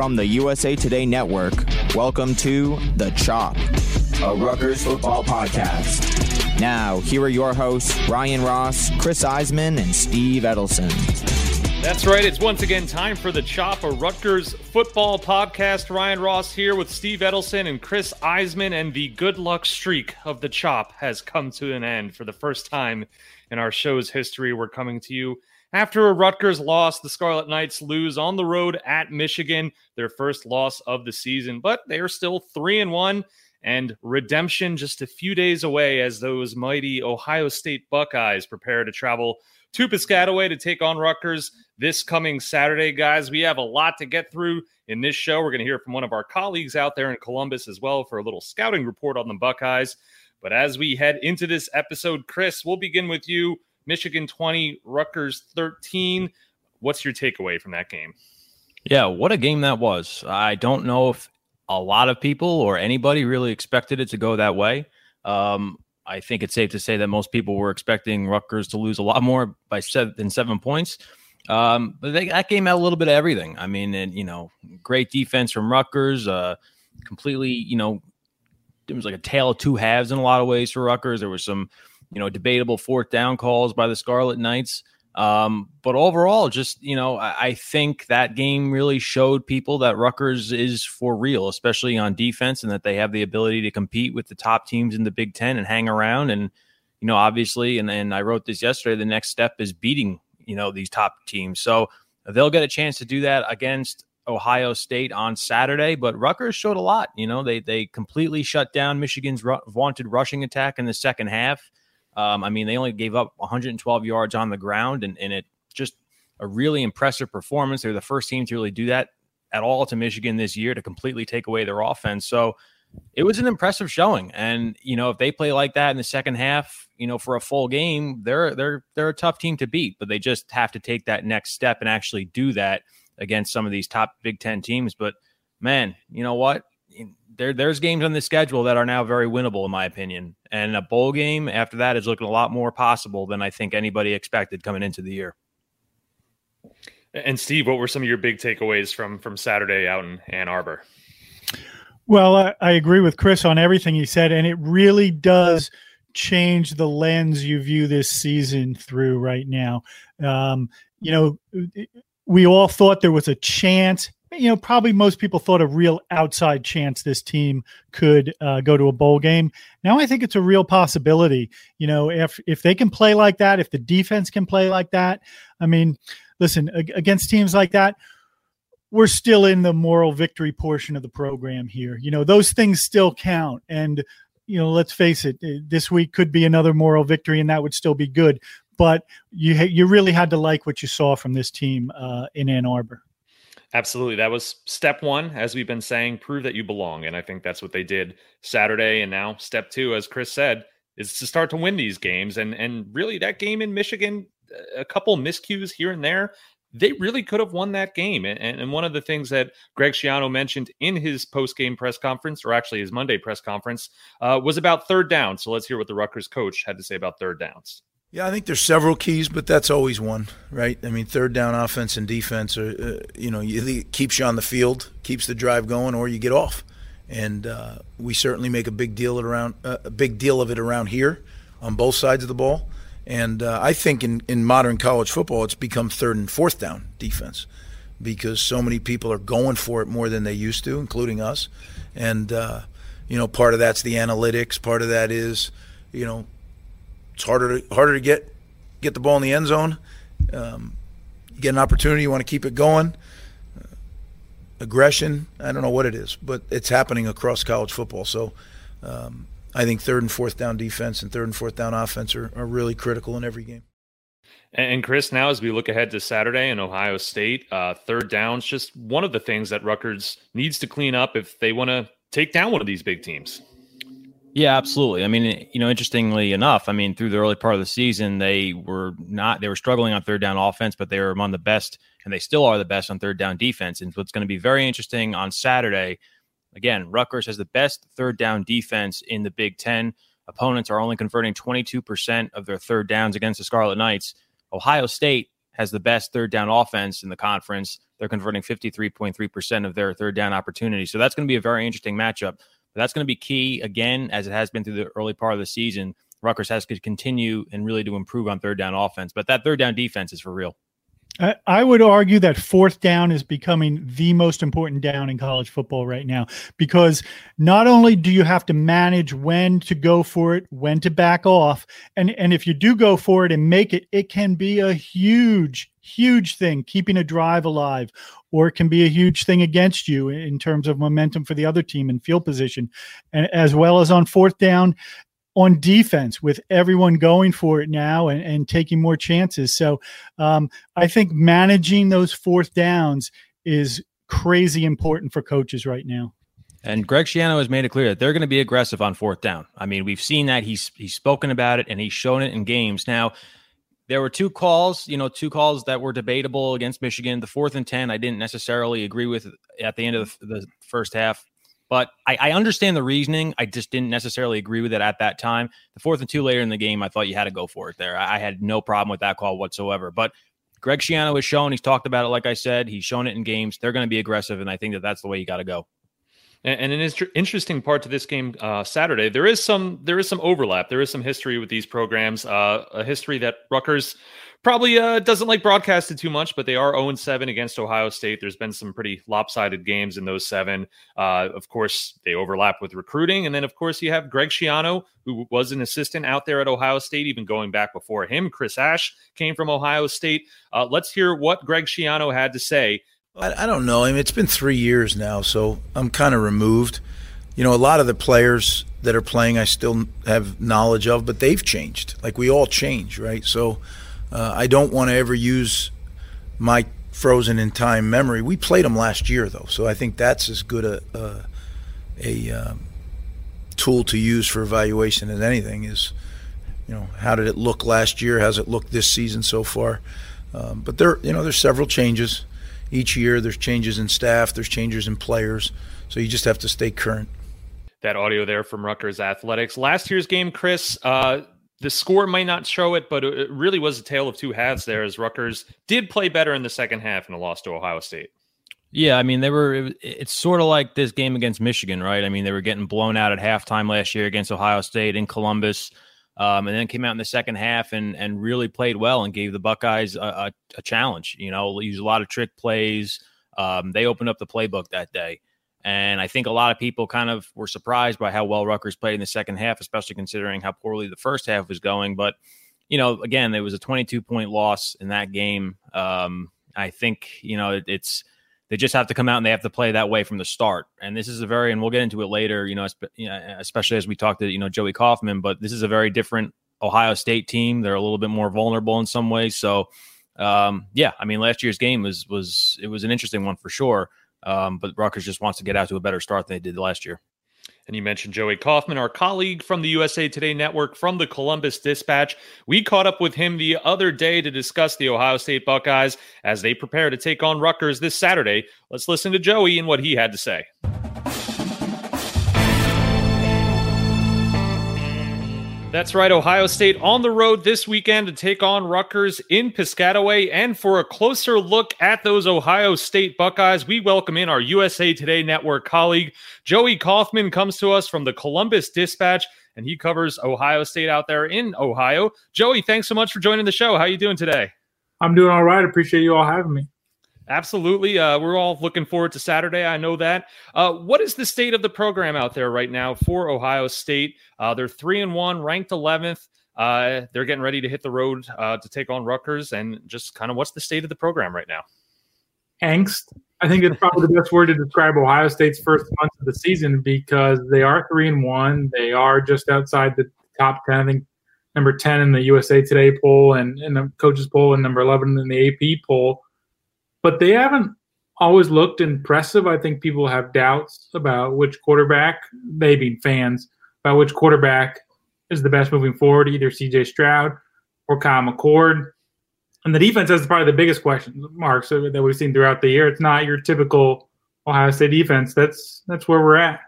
From the USA Today Network, welcome to The Chop, a Rutgers football podcast. Now, here are your hosts, Ryan Ross, Chris Iseman, and Steve Edelson. That's right. It's once again time for the Chop, a Rutgers football podcast. Ryan Ross here with Steve Edelson and Chris Iseman, and the good luck streak of the Chop has come to an end for the first time in our show's history. We're coming to you after a Rutgers loss, the Scarlet Knights lose on the road at Michigan, their first loss of the season, but they are still 3 and 1 and redemption just a few days away as those mighty Ohio State Buckeyes prepare to travel to Piscataway to take on Rutgers this coming Saturday, guys. We have a lot to get through in this show. We're going to hear from one of our colleagues out there in Columbus as well for a little scouting report on the Buckeyes. But as we head into this episode, Chris, we'll begin with you. Michigan 20, Rutgers 13. What's your takeaway from that game? Yeah, what a game that was. I don't know if a lot of people or anybody really expected it to go that way. Um, I think it's safe to say that most people were expecting Rutgers to lose a lot more by seven than seven points. Um, but they, that game had a little bit of everything. I mean, and you know, great defense from Rutgers. Uh, completely, you know, it was like a tale of two halves in a lot of ways for Rutgers. There was some you know, debatable fourth down calls by the Scarlet Knights. Um, but overall, just you know, I, I, think that game really showed people that Rutgers is for real, especially on defense, and that they have the ability to compete with the top teams in the Big Ten and hang around. And you know, obviously, and and I wrote this yesterday. The next step is beating you know these top teams, so they'll get a chance to do that against Ohio State on Saturday. But Rutgers showed a lot. You know, they they completely shut down Michigan's ru- vaunted rushing attack in the second half. Um, I mean, they only gave up 112 yards on the ground, and, and it just a really impressive performance. They're the first team to really do that at all to Michigan this year to completely take away their offense. So it was an impressive showing. And you know, if they play like that in the second half, you know, for a full game, they're they're they're a tough team to beat. But they just have to take that next step and actually do that against some of these top Big Ten teams. But man, you know what? There there's games on the schedule that are now very winnable in my opinion. And a bowl game after that is looking a lot more possible than I think anybody expected coming into the year. And Steve, what were some of your big takeaways from from Saturday out in Ann Arbor? Well, I, I agree with Chris on everything he said, and it really does change the lens you view this season through right now. Um, you know, we all thought there was a chance you know, probably most people thought a real outside chance this team could uh, go to a bowl game. Now I think it's a real possibility. You know, if if they can play like that, if the defense can play like that, I mean, listen, against teams like that, we're still in the moral victory portion of the program here. You know, those things still count, and you know, let's face it, eh, this week could be another moral victory, and that would still be good. But you you really had to like what you saw from this team uh, in Ann Arbor. Absolutely. That was step one, as we've been saying, prove that you belong. And I think that's what they did Saturday. And now step two, as Chris said, is to start to win these games. And and really that game in Michigan, a couple miscues here and there, they really could have won that game. And, and one of the things that Greg Schiano mentioned in his post-game press conference, or actually his Monday press conference, uh, was about third down. So let's hear what the Rutgers coach had to say about third downs. Yeah, I think there's several keys, but that's always one, right? I mean, third down offense and defense are, uh, you know, it keeps you on the field, keeps the drive going, or you get off. And uh, we certainly make a big deal around uh, a big deal of it around here on both sides of the ball. And uh, I think in, in modern college football, it's become third and fourth down defense because so many people are going for it more than they used to, including us. And uh, you know, part of that's the analytics. Part of that is, you know, it's harder to, harder to get get the ball in the end zone. Um, you get an opportunity, you want to keep it going. Uh, aggression, I don't know what it is, but it's happening across college football. So um, I think third and fourth down defense and third and fourth down offense are, are really critical in every game. And Chris, now as we look ahead to Saturday in Ohio State, uh, third down's just one of the things that Rutgers needs to clean up if they want to take down one of these big teams. Yeah, absolutely. I mean, eh, you know, interestingly enough, I mean, through the early part of the season, they were not they were struggling on third down offense, but they were among the best, and they still are the best on third down defense. And what's going to be very interesting on Saturday, again, Rutgers has the best third down defense in the Big Ten. Opponents are only converting 22% of their third downs against the Scarlet Knights. Ohio State has the best third down offense in the conference. They're converting 53.3% of their third down opportunities. So that's going to be a very interesting matchup. But that's going to be key again, as it has been through the early part of the season. Rutgers has to continue and really to improve on third down offense. But that third down defense is for real. I would argue that fourth down is becoming the most important down in college football right now because not only do you have to manage when to go for it, when to back off, and, and if you do go for it and make it, it can be a huge, huge thing keeping a drive alive, or it can be a huge thing against you in terms of momentum for the other team and field position. And as well as on fourth down, on defense with everyone going for it now and, and taking more chances. So um, I think managing those fourth downs is crazy important for coaches right now. And Greg Schiano has made it clear that they're going to be aggressive on fourth down. I mean, we've seen that he's he's spoken about it and he's shown it in games. Now, there were two calls, you know, two calls that were debatable against Michigan. The fourth and ten, I didn't necessarily agree with at the end of the, the first half. But I, I, understand the reasoning. I just didn't necessarily agree with it at that time. The fourth and two later in the game, I thought you had to go for it there. I, I had no problem with that call whatsoever. But Greg Schiano has shown, he's talked about it, like I said, he's shown it in games. They're going to be aggressive, and I think that that's the way you got to go. And, an interesting part to this game uh, Saturday, there is some there is some overlap. There is some history with these programs. Uh, a history that Rutgers probably uh, doesn't like broadcasted too much, but they are 0 7 against Ohio State. There's been some pretty lopsided games in those seven. Uh, of course, they overlap with recruiting. And then, of course, you have Greg Schiano, who was an assistant out there at Ohio State, even going back before him. Chris Ash came from Ohio State. Uh, let's hear what Greg Schiano had to say. I, I don't know. I mean, it's been three years now, so I'm kind of removed. You know, a lot of the players that are playing, I still have knowledge of, but they've changed. Like we all change, right? So, uh, I don't want to ever use my frozen in time memory. We played them last year though, so I think that's as good a a, a um, tool to use for evaluation as anything. Is you know how did it look last year? How's it looked this season so far? Um, but there, you know, there's several changes each year. There's changes in staff. There's changes in players. So you just have to stay current. That audio there from Rutgers Athletics. Last year's game, Chris. Uh, the score might not show it, but it really was a tale of two halves there as Rutgers did play better in the second half in a loss to Ohio State. Yeah, I mean, they were, it's sort of like this game against Michigan, right? I mean, they were getting blown out at halftime last year against Ohio State in Columbus. Um, and then came out in the second half and and really played well and gave the Buckeyes a, a, a challenge. You know, used a lot of trick plays. Um, they opened up the playbook that day. And I think a lot of people kind of were surprised by how well Rutgers played in the second half, especially considering how poorly the first half was going. But, you know, again, there was a 22 point loss in that game. Um, I think, you know, it, it's, they just have to come out and they have to play that way from the start. And this is a very, and we'll get into it later, you know, especially as we talk to, you know, Joey Kaufman, but this is a very different Ohio State team. They're a little bit more vulnerable in some ways. So, um, yeah, I mean, last year's game was, was, it was an interesting one for sure. Um, but Rutgers just wants to get out to a better start than they did last year. And you mentioned Joey Kaufman, our colleague from the USA Today Network from the Columbus Dispatch. We caught up with him the other day to discuss the Ohio State Buckeyes as they prepare to take on Rutgers this Saturday. Let's listen to Joey and what he had to say. That's right. Ohio State on the road this weekend to take on Rutgers in Piscataway. And for a closer look at those Ohio State Buckeyes, we welcome in our USA Today Network colleague. Joey Kaufman comes to us from the Columbus Dispatch, and he covers Ohio State out there in Ohio. Joey, thanks so much for joining the show. How are you doing today? I'm doing all right. Appreciate you all having me. Absolutely. Uh, we're all looking forward to Saturday. I know that. Uh, what is the state of the program out there right now for Ohio State? Uh, they're three and one, ranked 11th. Uh, they're getting ready to hit the road uh, to take on Rutgers. And just kind of what's the state of the program right now? Angst. I think it's probably the best word to describe Ohio State's first month of the season because they are three and one. They are just outside the top ten. I think number ten in the USA Today poll and in the coaches poll, and number eleven in the AP poll. But they haven't always looked impressive. I think people have doubts about which quarterback, they being fans, about which quarterback is the best moving forward, either CJ Stroud or Kyle McCord. And the defense is probably the biggest question marks that we've seen throughout the year. It's not your typical Ohio State defense. That's that's where we're at.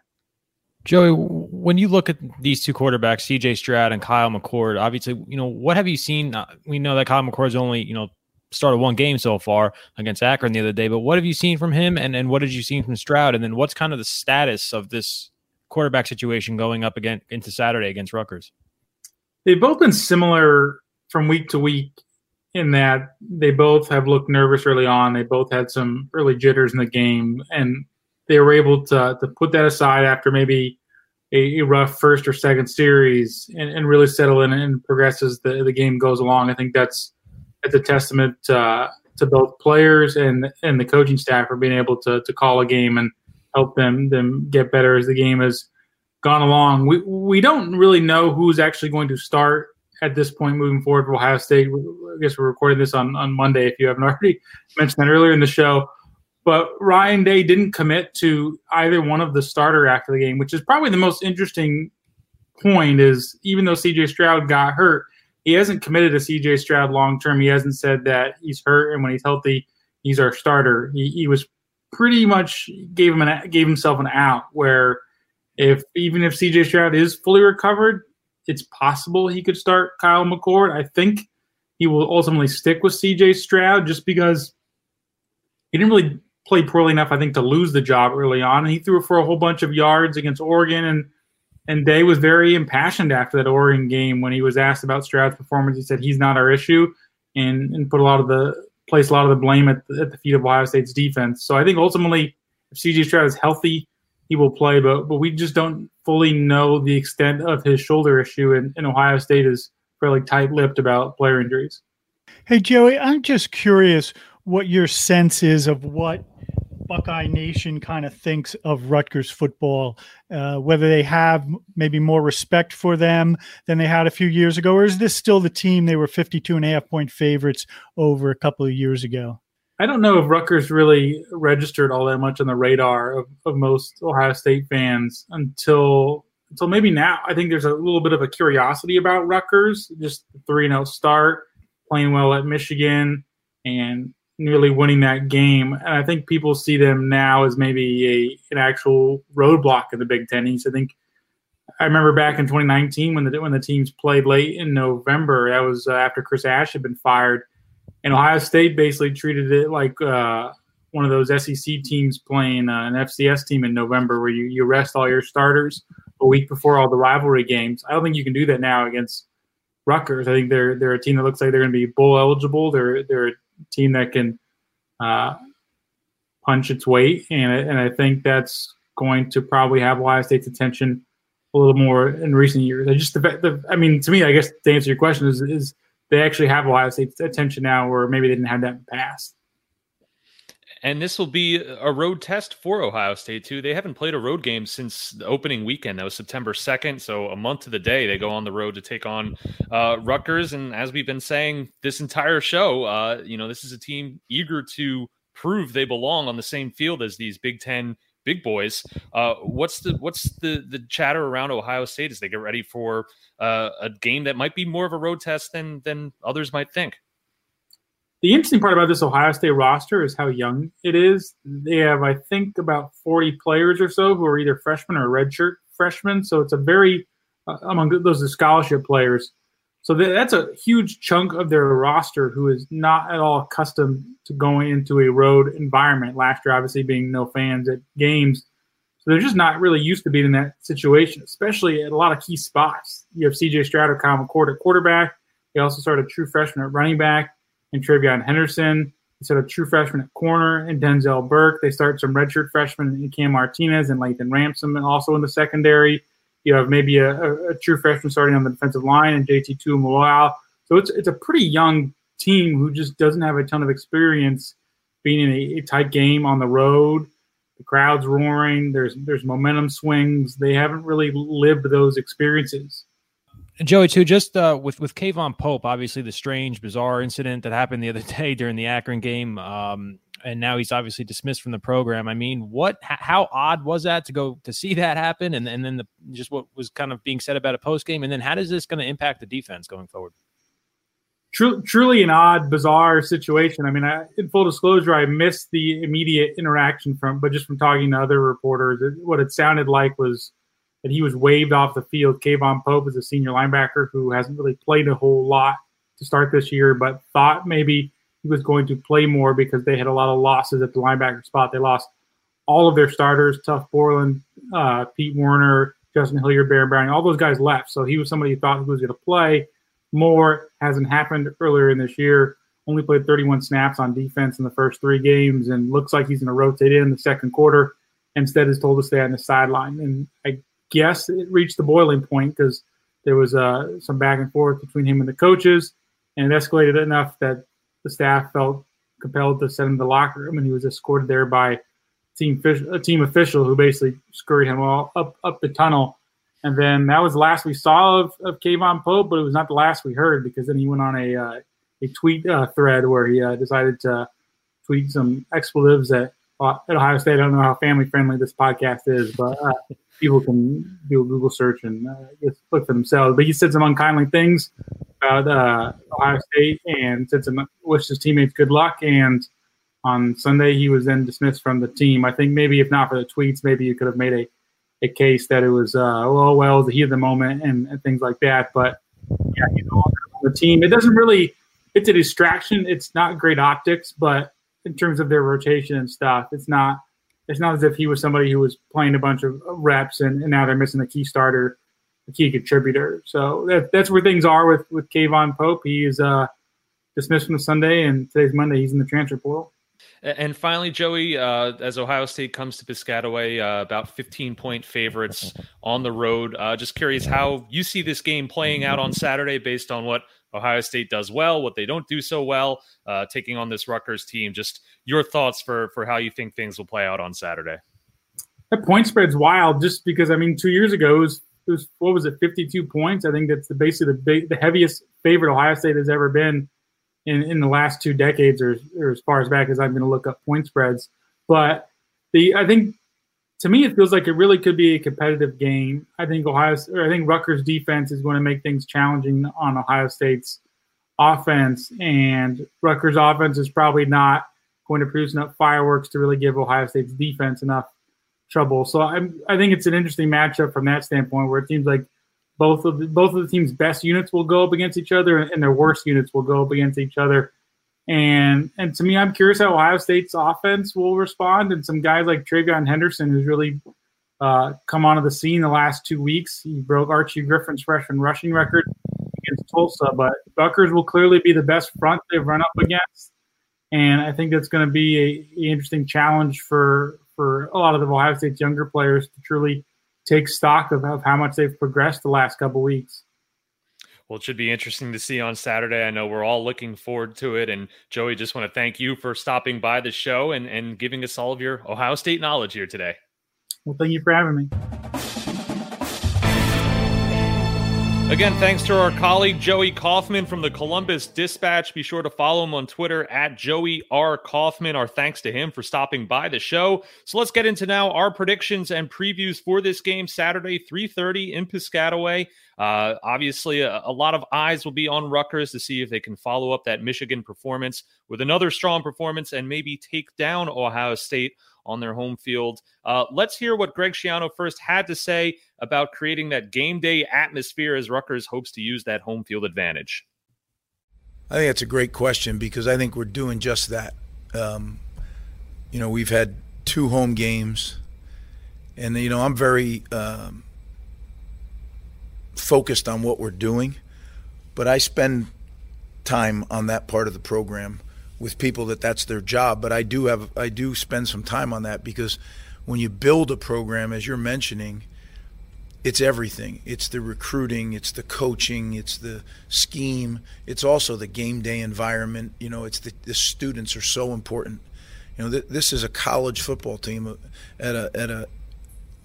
Joey, when you look at these two quarterbacks, CJ Stroud and Kyle McCord, obviously, you know, what have you seen? We know that Kyle McCord's only, you know, started one game so far against Akron the other day, but what have you seen from him and, and what have you seen from Stroud? And then what's kind of the status of this quarterback situation going up again into Saturday against Rutgers? They've both been similar from week to week in that they both have looked nervous early on. They both had some early jitters in the game, and they were able to to put that aside after maybe a, rough first or second series and, and, really settle in and progress as the, the game goes along. I think that's that's a testament uh, to both players and and the coaching staff for being able to to call a game and help them them get better as the game has gone along. We we don't really know who's actually going to start at this point moving forward for Ohio State. I guess we're recording this on, on Monday if you haven't already mentioned that earlier in the show. But Ryan Day didn't commit to either one of the starter after the game, which is probably the most interesting point is even though CJ Stroud got hurt, he hasn't committed to CJ Stroud long term. He hasn't said that he's hurt and when he's healthy, he's our starter. He, he was pretty much gave him an gave himself an out where if even if CJ Stroud is fully recovered, it's possible he could start Kyle McCord. I think he will ultimately stick with CJ Stroud just because he didn't really play poorly enough, I think, to lose the job early on. And he threw for a whole bunch of yards against Oregon and and Day was very impassioned after that Oregon game when he was asked about Stroud's performance. He said he's not our issue and, and put a lot of the place a lot of the blame at the, at the feet of Ohio State's defense. So I think ultimately, if CJ Stroud is healthy, he will play, but but we just don't fully know the extent of his shoulder issue, and, and Ohio State is fairly tight-lipped about player injuries. Hey Joey, I'm just curious what your sense is of what Buckeye Nation kind of thinks of Rutgers football, uh, whether they have maybe more respect for them than they had a few years ago, or is this still the team they were 52 and a half point favorites over a couple of years ago? I don't know if Rutgers really registered all that much on the radar of, of most Ohio State fans until until maybe now. I think there's a little bit of a curiosity about Rutgers, just the 3 0 start, playing well at Michigan, and nearly winning that game. And I think people see them now as maybe a an actual roadblock in the Big Ten East. I think I remember back in 2019 when the when the teams played late in November. That was uh, after Chris Ash had been fired and Ohio State basically treated it like uh, one of those SEC teams playing uh, an FCS team in November, where you, you rest all your starters a week before all the rivalry games. I don't think you can do that now against Rutgers. I think they're they're a team that looks like they're going to be bowl eligible. They're they're team that can uh, punch its weight, and and I think that's going to probably have Ohio State's attention a little more in recent years. I just the, the I mean, to me, I guess to answer your question is is they actually have Ohio State's attention now, or maybe they didn't have that in the past. And this will be a road test for Ohio State too. They haven't played a road game since the opening weekend. That was September second, so a month to the day they go on the road to take on uh, Rutgers. And as we've been saying this entire show, uh, you know this is a team eager to prove they belong on the same field as these Big Ten big boys. Uh, what's the what's the the chatter around Ohio State as they get ready for uh, a game that might be more of a road test than than others might think? The interesting part about this Ohio State roster is how young it is. They have, I think, about 40 players or so who are either freshmen or redshirt freshmen. So it's a very uh, among those are scholarship players. So that's a huge chunk of their roster who is not at all accustomed to going into a road environment. Last year, obviously, being no fans at games. So they're just not really used to being in that situation, especially at a lot of key spots. You have CJ Stroud or McCord at quarterback. They also started true freshman at running back and TreVeyon Henderson. Instead of true freshman at corner and Denzel Burke. They start some redshirt freshmen in Cam Martinez and Lathan Ransom, and also in the secondary you have maybe a, a, a true freshman starting on the defensive line and JT Tuimoloau. So it's it's a pretty young team who just doesn't have a ton of experience being in a, a tight game on the road, the crowd's roaring. There's there's momentum swings. They haven't really lived those experiences. Joey, too, just uh, with with K'Vaughan Pope, obviously the strange, bizarre incident that happened the other day during the Akron game, um, and now he's obviously dismissed from the program. I mean, what? How odd was that to go to see that happen, and and then the, just what was kind of being said about a post game, and then how does this going to impact the defense going forward? True, truly an odd, bizarre situation. I mean, I, in full disclosure, I missed the immediate interaction from, but just from talking to other reporters, it, what it sounded like was that he was waved off the field. K'Vaughan Pope is a senior linebacker who hasn't really played a whole lot to start this year, but thought maybe he was going to play more because they had a lot of losses at the linebacker spot. They lost all of their starters, Tuf Borland, uh, Pete Werner, Justin Hilliard, Baron Browning, all those guys left. So he was somebody who thought he was going to play more. Hasn't happened earlier in this year. Only played 31 snaps on defense in the first three games and looks like he's going to rotate in the second quarter. Instead, is told to stay on the sideline. And I guess it reached the boiling point because there was uh, some back and forth between him and the coaches, and it escalated enough that the staff felt compelled to send him to the locker room, and he was escorted there by team a team official who basically scurried him all up up the tunnel. And then that was the last we saw of, of K'Vaughan Pope, but it was not the last we heard because then he went on a uh, a tweet uh, thread where he uh, decided to tweet some expletives at, at Ohio State. I don't know how family friendly this podcast is, but uh, people can do a Google search and uh, look for themselves. But he said some unkindly things about uh, Ohio State and said some wished his teammates good luck. And on Sunday, he was then dismissed from the team. I think maybe if not for the tweets, maybe you could have made a, a case that it was, uh, oh, well, the heat of the moment and, and things like that. But yeah, you know, the team, it doesn't really, it's a distraction. It's not great optics, but in terms of their rotation and stuff, it's not – it's not as if he was somebody who was playing a bunch of reps and, and now they're missing a key starter, a key contributor. So that, that's where things are with with K'Vaughan Pope. He is uh, dismissed from the Sunday, and today's Monday. He's in the transfer portal. And finally, Joey, uh, as Ohio State comes to Piscataway, uh, about 15 point favorites on the road. Uh, just curious how you see this game playing out on Saturday based on what Ohio State does well, what they don't do so well, uh, taking on this Rutgers team. Just your thoughts for for how you think things will play out on Saturday. That point spread's wild, just because I mean, two years ago it was, it was what was it, fifty two points? I think that's the basically the the heaviest favorite Ohio State has ever been in in the last two decades, or, or as far as back as I'm going to look up point spreads. But the I think to me it feels like it really could be a competitive game. I think Ohio, or I think Rutgers defense is going to make things challenging on Ohio State's offense, and Rutgers offense is probably not going to produce enough fireworks to really give Ohio State's defense enough trouble. So I'm, I think it's an interesting matchup from that standpoint, where it seems like both of the, both of the team's best units will go up against each other, and their worst units will go up against each other. And and to me, I'm curious how Ohio State's offense will respond, and some guys like TreVeyon Henderson, who's really uh, come onto the scene the last two weeks. He broke Archie Griffin's freshman rushing record against Tulsa, but Buckers will clearly be the best front they've run up against and I think that's going to be a, a, interesting challenge for for a lot of the Ohio State's younger players to truly take stock of, of how much they've progressed the last couple weeks. Well, it should be interesting to see on Saturday. I know we're all looking forward to it. And Joey, just want to thank you for stopping by the show and, and giving us all of your Ohio State knowledge here today. Well, thank you for having me. Again, thanks to our colleague Joey Kaufman from the Columbus Dispatch. Be sure to follow him on Twitter at Joey R. Kaufman. Our thanks to him for stopping by the show. So let's get into now our predictions and previews for this game Saturday, 3:30 in Piscataway. Uh, obviously, a, a, lot of eyes will be on Rutgers to see if they can follow up that Michigan performance with another strong performance and maybe take down Ohio State on their home field. Uh, let's hear what Greg Schiano first had to say about creating that game day atmosphere as Rutgers hopes to use that home field advantage. I think that's a great question because I think we're doing just that. Um, you know, we've had two home games, and you know, I'm very um, focused on what we're doing, but I spend time on that part of the program with people that that's their job. But I do have I do spend some time on that because when you build a program, as you're mentioning, it's everything. It's the recruiting, it's the coaching, it's the scheme, it's also the game day environment. You know, it's the, the students are so important. You know, th- this is a college football team uh, at a at a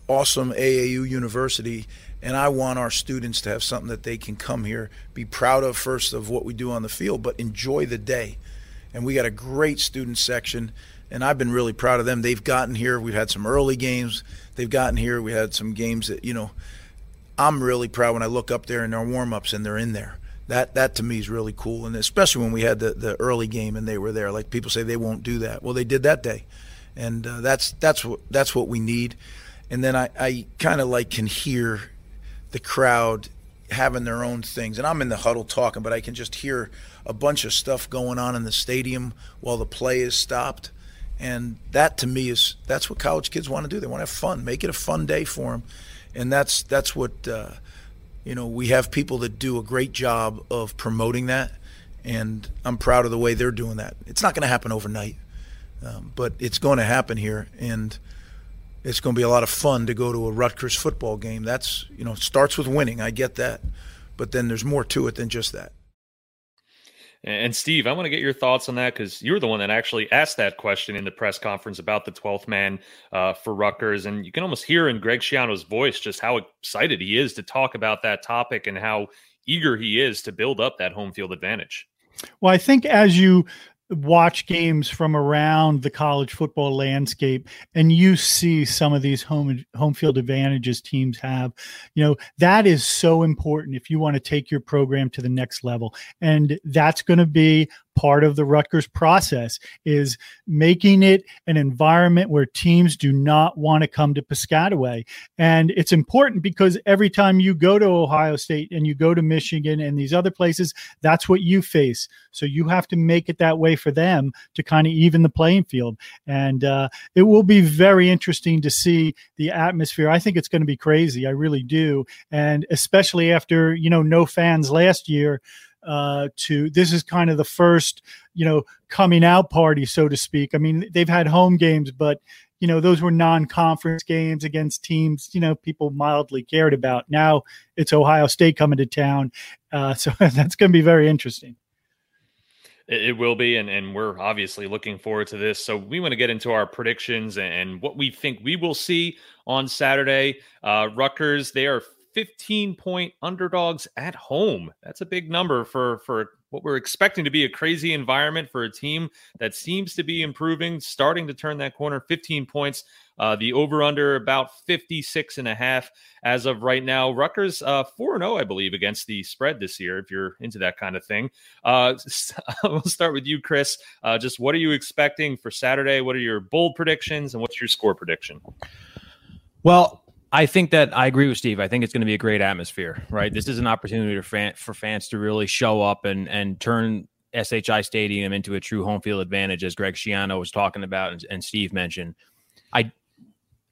awesome AAU university, and I want our students to have something that they can come here, be proud of first of what we do on the field, but enjoy the day. And we got a great student section, and I've been really proud of them. They've gotten here. We've had some early games. They've gotten here. We had some games that you know. I'm really proud when I look up there in our warm ups and they're in there. That that to me is really cool, and especially when we had the, the early game and they were there. Like people say they won't do that. Well, they did that day, and uh, that's that's what that's what we need and then I, I kind of like can hear the crowd having their own things. And I'm in the huddle talking, but I can just hear a bunch of stuff going on in the stadium while the play is stopped. And that to me is that's what college kids want to do. They want to have fun, make it a fun day for them, and that's that's what uh, you know. We have people that do a great job of promoting that, and I'm proud of the way they're doing that. It's not going to happen overnight, um, but it's going to happen here, and it's going to be a lot of fun to go to a Rutgers football game. That's, you know, starts with winning. I get that. But then there's more to it than just that. And Steve, I want to get your thoughts on that because you were the one that actually asked that question in the press conference about the 12th man uh, for Rutgers. And you can almost hear in Greg Schiano's voice just how excited he is to talk about that topic and how eager he is to build up that home field advantage. Well, I think as you watch games from around the college football landscape and you see some of these home home field advantages teams have. You know that is so important if you want to take your program to the next level. And that's going to be part of the Rutgers process is making it an environment where teams do not want to come to Piscataway. And it's important because every time you go to Ohio State and you go to Michigan and these other places, that's what you face. So you have to make it that way for them to kind of even the playing field. And uh, it will be very interesting to see the atmosphere. I think it's going to be crazy. I really do. And especially after, you know, no fans last year uh, to this is kind of the first you know coming out party so to speak i mean they've had home games but you know those were non-conference games against teams you know people mildly cared about now it's ohio state coming to town uh, so that's going to be very interesting it will be, and, and we're obviously looking forward to this. So we want to get into our predictions and what we think we will see on Saturday. Uh, Rutgers, they are 15 point underdogs at home. That's a big number for for what we're expecting to be a crazy environment for a team that seems to be improving, starting to turn that corner. 15 points. Uh, the over under about 56 and a half as of right now. Rutgers uh, 4 0, I believe, against the spread this year, if you're into that kind of thing. Uh, we'll start with you, Chris. Uh, just what are you expecting for Saturday? What are your bold predictions and what's your score prediction? Well, I think that I agree with Steve. I think it's going to be a great atmosphere, right? This is an opportunity for, fan, for fans to really show up and and turn SHI Stadium into a true home field advantage, as Greg Schiano was talking about and, and Steve mentioned. I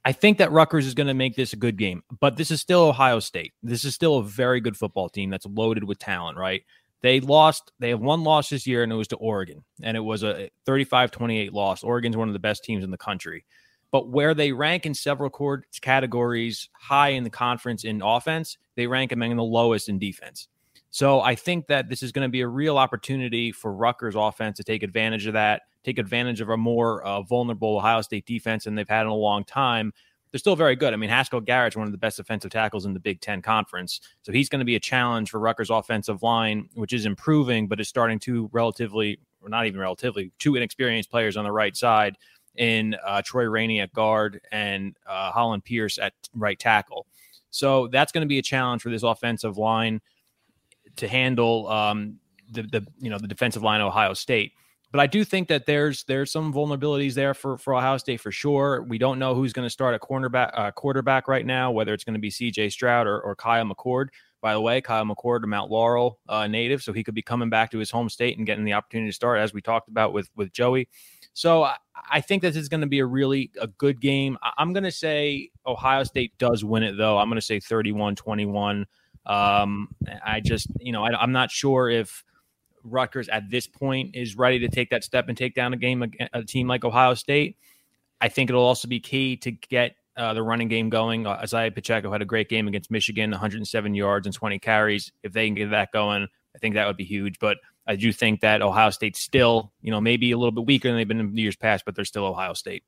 I think that Rutgers is going to make this a good game, but this is still Ohio State. This is still a very good football team that's loaded with talent, right? They lost, they have one loss this year, and it was to Oregon, and it was a 35 28 loss. Oregon's one of the best teams in the country but where they rank in several categories high in the conference in offense, they rank among the lowest in defense. So I think that this is going to be a real opportunity for Rutgers offense to take advantage of that, take advantage of a more uh, vulnerable Ohio State defense than they've had in a long time. They're still very good. I mean, Haskell Garrett's one of the best defensive tackles in the Big Ten Conference. So he's going to be a challenge for Rutgers' offensive line, which is improving, but is starting to relatively, or not even relatively, two inexperienced players on the right side in uh, Troy Rainey at guard and uh, Hollin Pierce at right tackle. So that's going to be a challenge for this offensive line to handle um, the, the you know the defensive line of Ohio State. But I do think that there's there's some vulnerabilities there for for Ohio State for sure. We don't know who's going to start a cornerback uh, quarterback right now, whether it's going to be C.J. Stroud or, or Kyle McCord. By the way, Kyle McCord, a Mount Laurel uh, native, so he could be coming back to his home state and getting the opportunity to start, as we talked about with with Joey. So I think this is going to be a really a good game. I'm going to say Ohio State does win it though. I'm going to say 31-21. Um, I just, you know, I, am not sure if Rutgers at this point is ready to take that step and take down a game a team like Ohio State. I think it'll also be key to get uh, the running game going. Uh, Isaiah Pacheco had a great game against Michigan, 107 yards and 20 carries. If they can get that going, I think that would be huge. But I do think that Ohio State still, you know, maybe a little bit weaker than they've been in years past, but they're still Ohio State.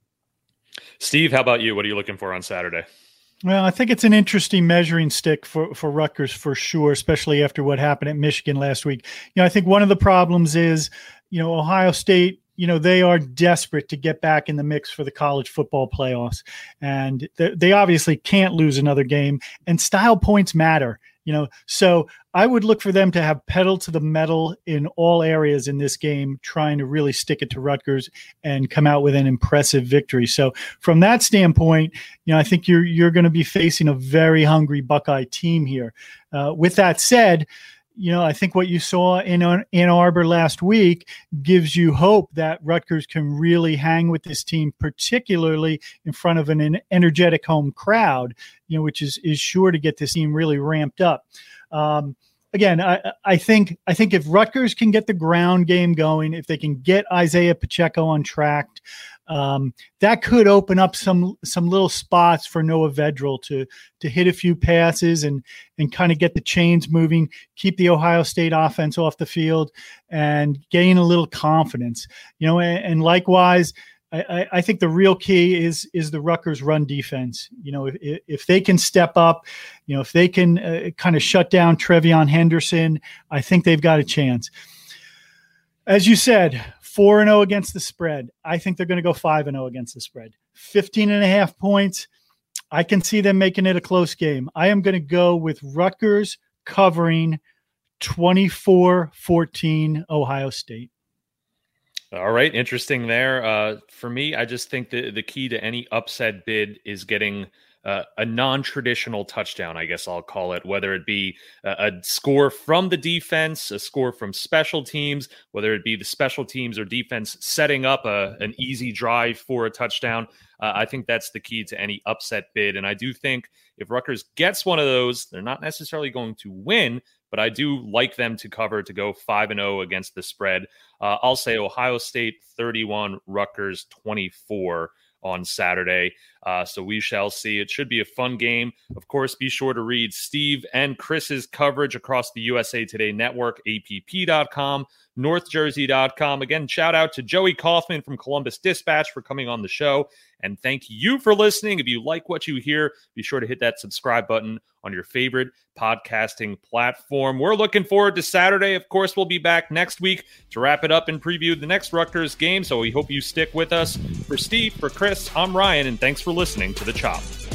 Steve, how about you? What are you looking for on Saturday? Well, I think it's an interesting measuring stick for, for Rutgers for sure, especially after what happened at Michigan last week. You know, I think one of the problems is, you know, Ohio State, you know, they are desperate to get back in the mix for the college football playoffs. And they, they obviously can't lose another game, and style points matter you know? So i would look for them to have pedal to the metal in all areas in this game trying to really stick it to rutgers and come out with an impressive victory. So from that standpoint you know i think you're you're going to be facing a very hungry buckeye team here. Uh, with that said you know, I think what you saw in Ann Arbor last week gives you hope that Rutgers can really hang with this team, particularly in front of an energetic home crowd, you know, which is is sure to get this team really ramped up. Um, again, I, I think I think if Rutgers can get the ground game going, if they can get Isaiah Pacheco on track, um, that could open up some some little spots for Noah Vedral to to hit a few passes and and kind of get the chains moving, keep the Ohio State offense off the field, and gain a little confidence. You know, and, and likewise. I, I, think the real key is is the Rutgers run defense. You know, if, if they can step up, you know, if they can uh, kind of shut down TreVeyon Henderson, I think they've got a chance. As you said, 4 and 0 against the spread. I think they're going to go 5 and 0 against the spread. 15 and a half points. I can see them making it a close game. I am going to go with Rutgers covering 24 14 Ohio State. All right, interesting there. Uh, for me, I just think that the key to any upset bid is getting uh, a non-traditional touchdown, I guess I'll call it, whether it be a, a, score from the defense, a score from special teams, whether it be the special teams or defense setting up a, an easy drive for a touchdown. Uh, I think that's the key to any upset bid. And I do think if Rutgers gets one of those, they're not necessarily going to win, but I do like them to cover to go 5 and 0 against the spread. Uh, I'll say Ohio State 31, Rutgers 24 on Saturday. Uh, so we shall see. It should be a fun game. Of course, be sure to read Steve and Chris's coverage across the USA Today Network, app.com, northjersey.com. Again, shout out to Joey Kaufman from Columbus Dispatch for coming on the show. And thank you for listening. If you like what you hear, be sure to hit that subscribe button on your favorite podcasting platform. We're looking forward to Saturday. Of course, we'll be back next week to wrap it up and preview the next Rutgers game. So we hope you stick with us. For Steve, for Chris, I'm Ryan, and thanks for listening to The Chop.